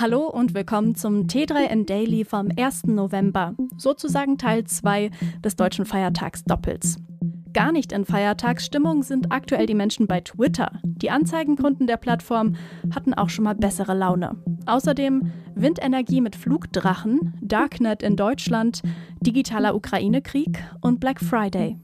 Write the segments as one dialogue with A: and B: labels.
A: Hallo und willkommen zum T3N Daily vom 1. November, sozusagen Teil 2 des deutschen Feiertags Doppels. Gar nicht in Feiertagsstimmung sind aktuell die Menschen bei Twitter. Die Anzeigenkunden der Plattform hatten auch schon mal bessere Laune. Außerdem Windenergie mit Flugdrachen, Darknet in Deutschland, digitaler Ukraine-Krieg und Black Friday.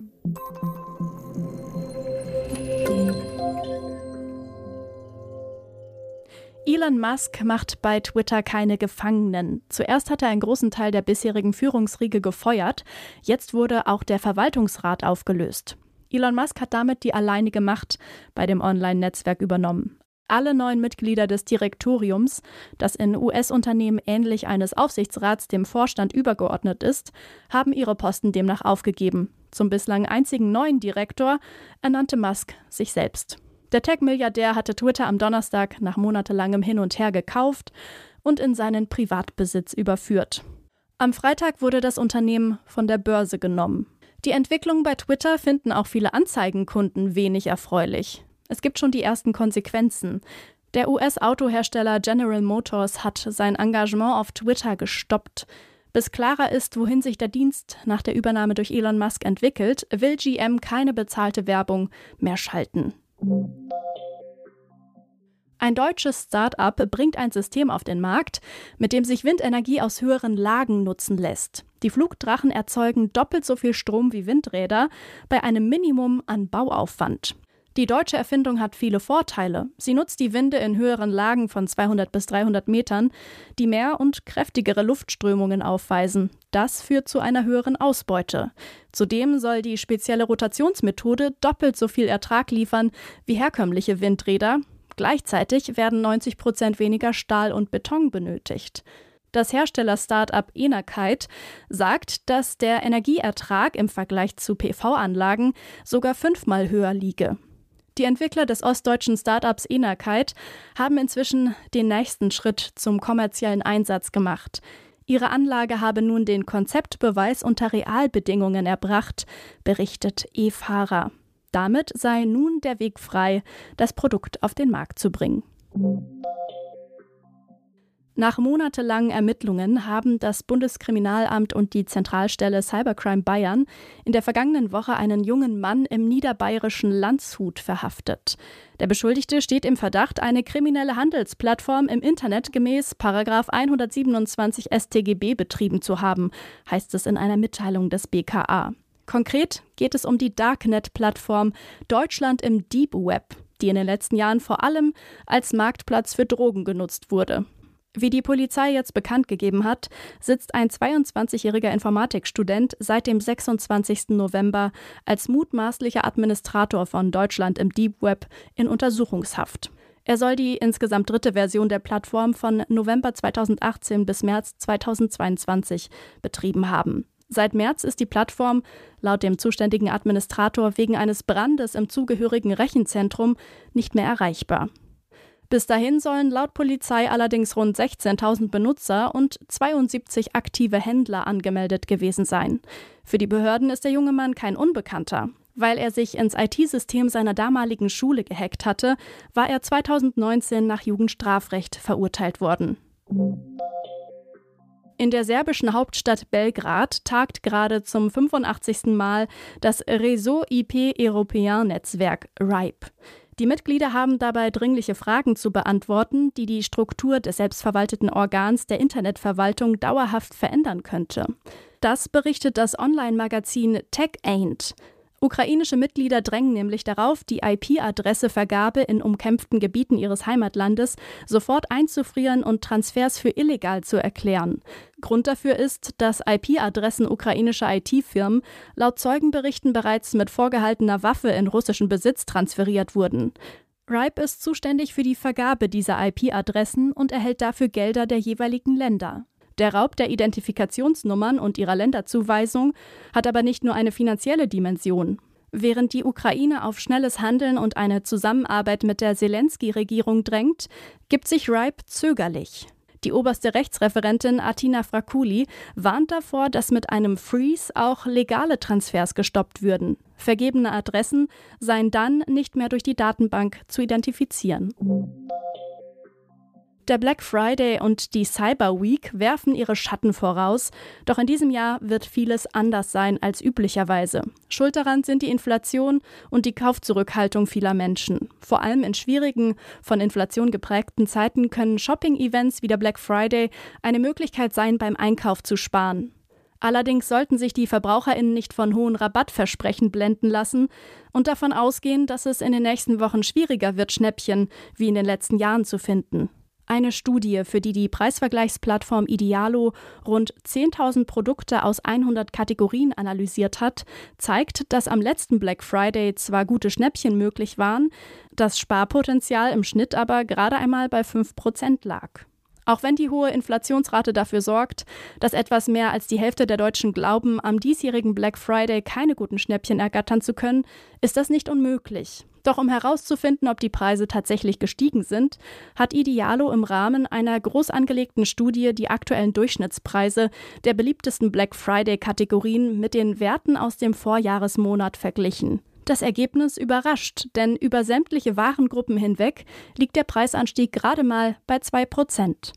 A: Elon Musk macht bei Twitter keine Gefangenen. Zuerst hat er einen großen Teil der bisherigen Führungsriege gefeuert, jetzt wurde auch der Verwaltungsrat aufgelöst. Elon Musk hat damit die alleinige Macht bei dem Online-Netzwerk übernommen. Alle neun Mitglieder des Direktoriums, das in US-Unternehmen ähnlich eines Aufsichtsrats dem Vorstand übergeordnet ist, haben ihre Posten demnach aufgegeben. Zum bislang einzigen neuen Direktor ernannte Musk sich selbst. Der Tech-Milliardär hatte Twitter am Donnerstag nach monatelangem Hin und Her gekauft und in seinen Privatbesitz überführt. Am Freitag wurde das Unternehmen von der Börse genommen. Die Entwicklungen bei Twitter finden auch viele Anzeigenkunden wenig erfreulich. Es gibt schon die ersten Konsequenzen. Der US-Autohersteller General Motors hat sein Engagement auf Twitter gestoppt. Bis klarer ist, wohin sich der Dienst nach der Übernahme durch Elon Musk entwickelt, will GM keine bezahlte Werbung mehr schalten. Ein deutsches Start-up bringt ein System auf den Markt, mit dem sich Windenergie aus höheren Lagen nutzen lässt. Die Flugdrachen erzeugen doppelt so viel Strom wie Windräder bei einem Minimum an Bauaufwand. Die deutsche Erfindung hat viele Vorteile. Sie nutzt die Winde in höheren Lagen von 200 bis 300 Metern, die mehr und kräftigere Luftströmungen aufweisen. Das führt zu einer höheren Ausbeute. Zudem soll die spezielle Rotationsmethode doppelt so viel Ertrag liefern wie herkömmliche Windräder. Gleichzeitig werden 90 Prozent weniger Stahl und Beton benötigt. Das Hersteller-Startup Enerkite sagt, dass der Energieertrag im Vergleich zu PV-Anlagen sogar fünfmal höher liege. Die Entwickler des ostdeutschen Startups Enerkite haben inzwischen den nächsten Schritt zum kommerziellen Einsatz gemacht. Ihre Anlage habe nun den Konzeptbeweis unter Realbedingungen erbracht, berichtet E-Fahrer. Damit sei nun der Weg frei, das Produkt auf den Markt zu bringen. Nach monatelangen Ermittlungen haben das Bundeskriminalamt und die Zentralstelle Cybercrime Bayern in der vergangenen Woche einen jungen Mann im niederbayerischen Landshut verhaftet. Der Beschuldigte steht im Verdacht, eine kriminelle Handelsplattform im Internet gemäß 127 StGB betrieben zu haben, heißt es in einer Mitteilung des BKA. Konkret geht es um die Darknet-Plattform Deutschland im Deep Web, die in den letzten Jahren vor allem als Marktplatz für Drogen genutzt wurde. Wie die Polizei jetzt bekannt gegeben hat, sitzt ein 22-jähriger Informatikstudent seit dem 26. November als mutmaßlicher Administrator von Deutschland im Deep Web in Untersuchungshaft. Er soll die insgesamt dritte Version der Plattform von November 2018 bis März 2022 betrieben haben. Seit März ist die Plattform laut dem zuständigen Administrator wegen eines Brandes im zugehörigen Rechenzentrum nicht mehr erreichbar. Bis dahin sollen laut Polizei allerdings rund 16.000 Benutzer und 72 aktive Händler angemeldet gewesen sein. Für die Behörden ist der junge Mann kein Unbekannter. Weil er sich ins IT-System seiner damaligen Schule gehackt hatte, war er 2019 nach Jugendstrafrecht verurteilt worden. In der serbischen Hauptstadt Belgrad tagt gerade zum 85. Mal das Réseau IP Européen Netzwerk RIPE. Die Mitglieder haben dabei dringliche Fragen zu beantworten, die die Struktur des selbstverwalteten Organs der Internetverwaltung dauerhaft verändern könnte. Das berichtet das Online-Magazin TechAint. Ukrainische Mitglieder drängen nämlich darauf, die IP-Adressevergabe in umkämpften Gebieten ihres Heimatlandes sofort einzufrieren und Transfers für illegal zu erklären. Grund dafür ist, dass IP-Adressen ukrainischer IT-Firmen laut Zeugenberichten bereits mit vorgehaltener Waffe in russischen Besitz transferiert wurden. RIPE ist zuständig für die Vergabe dieser IP-Adressen und erhält dafür Gelder der jeweiligen Länder. Der Raub der Identifikationsnummern und ihrer Länderzuweisung hat aber nicht nur eine finanzielle Dimension. Während die Ukraine auf schnelles Handeln und eine Zusammenarbeit mit der Zelensky-Regierung drängt, gibt sich RIPE zögerlich. Die oberste Rechtsreferentin Atina Frakuli warnt davor, dass mit einem Freeze auch legale Transfers gestoppt würden. Vergebene Adressen seien dann nicht mehr durch die Datenbank zu identifizieren. Der Black Friday und die Cyber Week werfen ihre Schatten voraus, doch in diesem Jahr wird vieles anders sein als üblicherweise. Schuld daran sind die Inflation und die Kaufzurückhaltung vieler Menschen. Vor allem in schwierigen, von Inflation geprägten Zeiten können Shopping-Events wie der Black Friday eine Möglichkeit sein, beim Einkauf zu sparen. Allerdings sollten sich die VerbraucherInnen nicht von hohen Rabattversprechen blenden lassen und davon ausgehen, dass es in den nächsten Wochen schwieriger wird, Schnäppchen wie in den letzten Jahren zu finden. Eine Studie, für die die Preisvergleichsplattform Idealo rund 10.000 Produkte aus 100 Kategorien analysiert hat, zeigt, dass am letzten Black Friday zwar gute Schnäppchen möglich waren, das Sparpotenzial im Schnitt aber gerade einmal bei 5% lag. Auch wenn die hohe Inflationsrate dafür sorgt, dass etwas mehr als die Hälfte der Deutschen glauben, am diesjährigen Black Friday keine guten Schnäppchen ergattern zu können, ist das nicht unmöglich. Doch um herauszufinden, ob die Preise tatsächlich gestiegen sind, hat Idealo im Rahmen einer groß angelegten Studie die aktuellen Durchschnittspreise der beliebtesten Black Friday-Kategorien mit den Werten aus dem Vorjahresmonat verglichen. Das Ergebnis überrascht, denn über sämtliche Warengruppen hinweg liegt der Preisanstieg gerade mal bei 2%.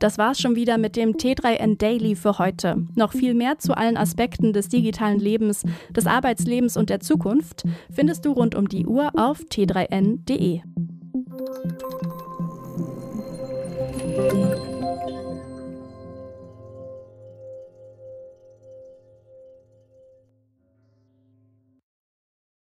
A: Das war's schon wieder mit dem T3N Daily für heute. Noch viel mehr zu allen Aspekten des digitalen Lebens, des Arbeitslebens und der Zukunft findest du rund um die Uhr auf t3n.de.